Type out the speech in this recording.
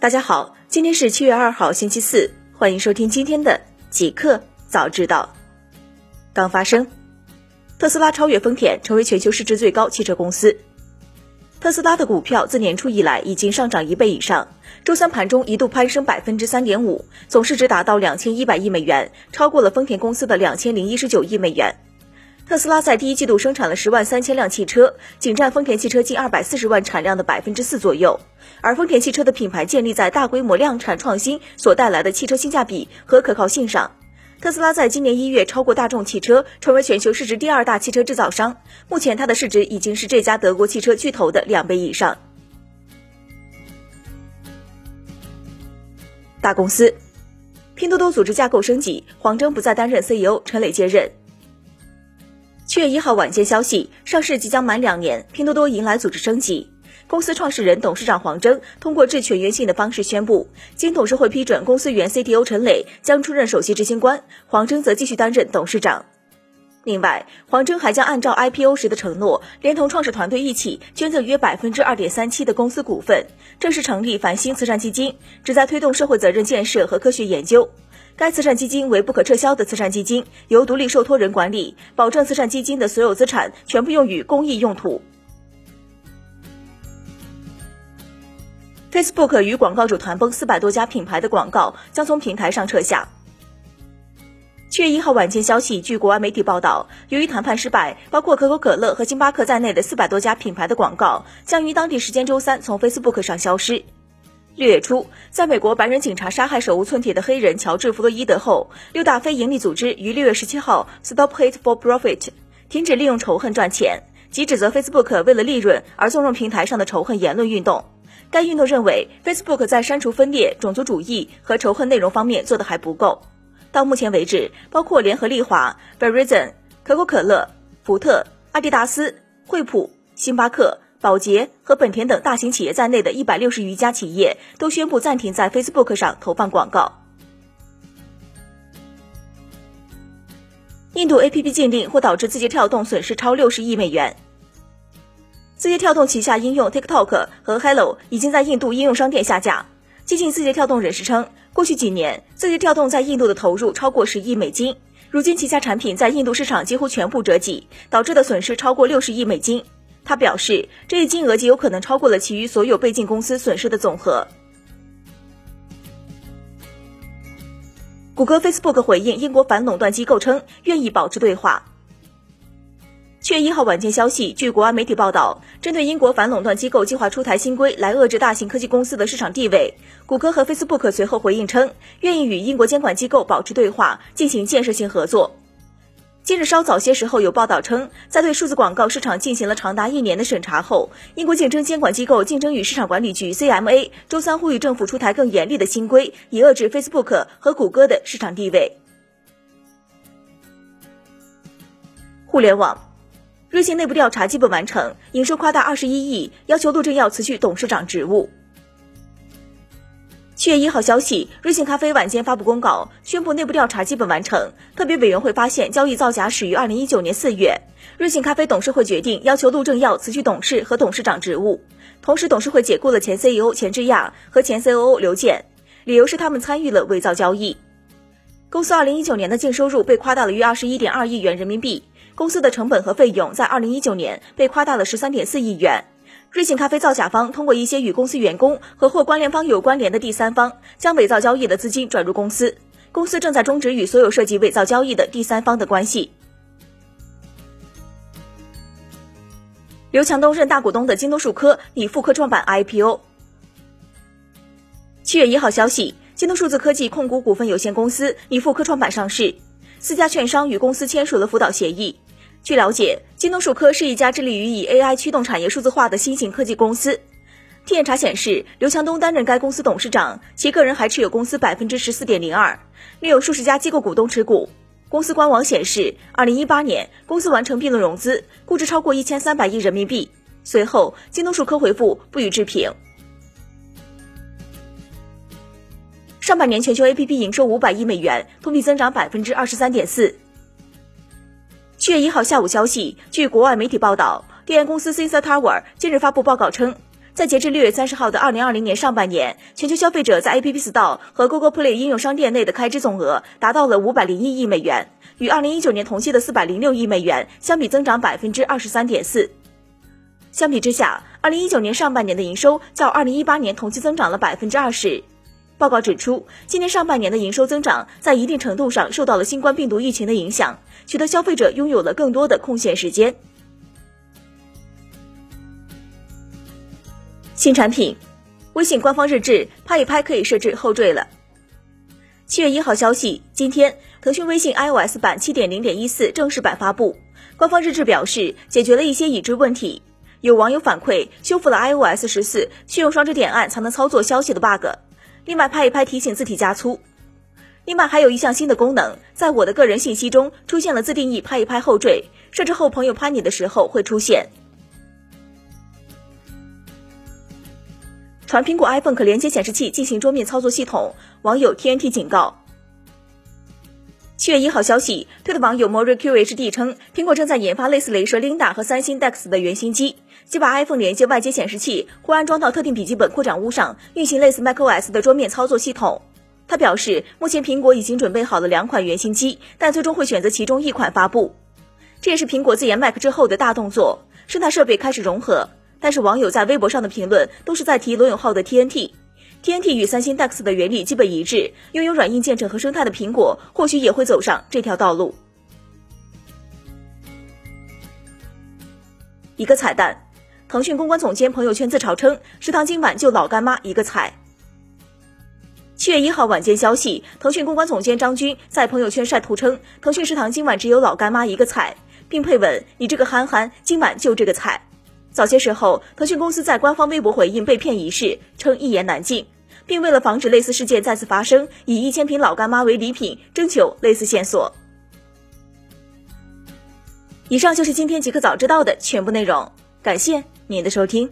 大家好，今天是七月二号，星期四，欢迎收听今天的极客早知道。刚发生，特斯拉超越丰田，成为全球市值最高汽车公司。特斯拉的股票自年初以来已经上涨一倍以上，周三盘中一度攀升百分之三点五，总市值达到两千一百亿美元，超过了丰田公司的两千零一十九亿美元。特斯拉在第一季度生产了十万三千辆汽车，仅占丰田汽车近二百四十万产量的百分之四左右。而丰田汽车的品牌建立在大规模量产创新所带来的汽车性价比和可靠性上。特斯拉在今年一月超过大众汽车，成为全球市值第二大汽车制造商。目前，它的市值已经是这家德国汽车巨头的两倍以上。大公司，拼多多组织架构升级，黄峥不再担任 CEO，陈磊接任。七月一号晚间消息，上市即将满两年，拼多多迎来组织升级。公司创始人、董事长黄峥通过致全员信的方式宣布，经董事会批准，公司原 CTO 陈磊将出任首席执行官，黄峥则继续担任董事长。另外，黄峥还将按照 IPO 时的承诺，连同创始团队一起捐赠约百分之二点三七的公司股份，正式成立繁星慈善基金，旨在推动社会责任建设和科学研究。该慈善基金为不可撤销的慈善基金，由独立受托人管理，保证慈善基金的所有资产全部用于公益用途。Facebook 与广告主谈崩，四百多家品牌的广告将从平台上撤下。七月一号晚间消息，据国外媒体报道，由于谈判失败，包括可口可乐和星巴克在内的四百多家品牌的广告将于当地时间周三从 Facebook 上消失。六月初，在美国白人警察杀害手无寸铁的黑人乔治·弗洛伊德后，六大非营利组织于六月十七号 Stop Hate for Profit 停止利用仇恨赚钱，即指责 Facebook 为了利润而纵容平台上的仇恨言论运动。该运动认为，Facebook 在删除分裂、种族主义和仇恨内容方面做得还不够。到目前为止，包括联合利华、Verizon、可口可乐、福特、阿迪达斯、惠普、星巴克。宝洁和本田等大型企业在内的一百六十余家企业都宣布暂停在 Facebook 上投放广告。印度 APP 禁令或导致字节跳动损失超六十亿美元。字节跳动旗下应用 TikTok 和 Hello 已经在印度应用商店下架。接近字节跳动人士称，过去几年字节跳动在印度的投入超过十亿美金，如今旗下产品在印度市场几乎全部折戟，导致的损失超过六十亿美金。他表示，这一金额极有可能超过了其余所有被禁公司损失的总和。谷歌、Facebook 回应英国反垄断机构称愿意保持对话。七月一号晚间消息，据国外媒体报道，针对英国反垄断机构计划出台新规来遏制大型科技公司的市场地位，谷歌和 Facebook 随后回应称愿意与英国监管机构保持对话，进行建设性合作。今日稍早些时候有报道称，在对数字广告市场进行了长达一年的审查后，英国竞争监管机构竞争与市场管理局 （CMA） 周三呼吁政府出台更严厉的新规，以遏制 Facebook 和谷歌的市场地位。互联网，瑞幸内部调查基本完成，营收夸大二十一亿，要求陆正耀辞去董事长职务。七月一号消息，瑞幸咖啡晚间发布公告，宣布内部调查基本完成。特别委员会发现交易造假始于二零一九年四月。瑞幸咖啡董事会决定要求陆正耀辞去董事和董事长职务，同时董事会解雇了前 CEO 钱志亚和前 COO 刘健，理由是他们参与了伪造交易。公司二零一九年的净收入被夸大了约二十一点二亿元人民币，公司的成本和费用在二零一九年被夸大了十三点四亿元。瑞幸咖啡造假方通过一些与公司员工和或关联方有关联的第三方，将伪造交易的资金转入公司。公司正在终止与所有涉及伪造交易的第三方的关系。刘强东任大股东的京东数科拟复科创板 IPO。七月一号消息，京东数字科技控股股份有限公司拟复科创板上市，四家券商与公司签署了辅导协议。据了解，京东数科是一家致力于以 AI 驱动产业数字化的新型科技公司。天眼查显示，刘强东担任该公司董事长，其个人还持有公司百分之十四点零二，另有数十家机构股东持股。公司官网显示，二零一八年公司完成 B 轮融资，估值超过一千三百亿人民币。随后，京东数科回复不予置评。上半年全球 APP 营收五百亿美元，同比增长百分之二十三点四。七月一号下午消息，据国外媒体报道，电源公司 Sensor Tower 近日发布报告称，在截至六月三十号的二零二零年上半年，全球消费者在 App Store 和 Google Play 应用商店内的开支总额达到了五百零一亿美元，与二零一九年同期的四百零六亿美元相比，增长百分之二十三点四。相比之下，二零一九年上半年的营收较二零一八年同期增长了百分之二十。报告指出，今年上半年的营收增长在一定程度上受到了新冠病毒疫情的影响，使得消费者拥有了更多的空闲时间。新产品，微信官方日志拍一拍可以设置后缀了。七月一号消息，今天腾讯微信 iOS 版七点零点一四正式版发布，官方日志表示解决了一些已知问题。有网友反馈，修复了 iOS 十四需用双指点按才能操作消息的 bug。另外，拍一拍提醒字体加粗。另外，还有一项新的功能，在我的个人信息中出现了自定义拍一拍后缀，设置后朋友拍你的时候会出现。传苹果 iPhone 可连接显示器进行桌面操作系统，网友 TNT 警告。七月一号消息，推特网友 MoriQHD 称，苹果正在研发类似雷蛇 Linda 和三星 Dex 的原型机，即把 iPhone 连接外接显示器或安装到特定笔记本扩展坞上，运行类似 macOS 的桌面操作系统。他表示，目前苹果已经准备好了两款原型机，但最终会选择其中一款发布。这也是苹果自研 Mac 之后的大动作，生态设备开始融合。但是网友在微博上的评论都是在提罗永浩的 TNT，TNT 与三星 Dex 的原理基本一致，拥有软硬件整合生态的苹果或许也会走上这条道路。一个彩蛋，腾讯公关总监朋友圈自嘲称，食堂今晚就老干妈一个菜。七月一号晚间消息，腾讯公关总监张军在朋友圈晒图称，腾讯食堂今晚只有老干妈一个菜，并配文：“你这个憨憨，今晚就这个菜。”早些时候，腾讯公司在官方微博回应被骗一事，称一言难尽，并为了防止类似事件再次发生，以一千瓶老干妈为礼品征求类似线索。以上就是今天极客早知道的全部内容，感谢你的收听。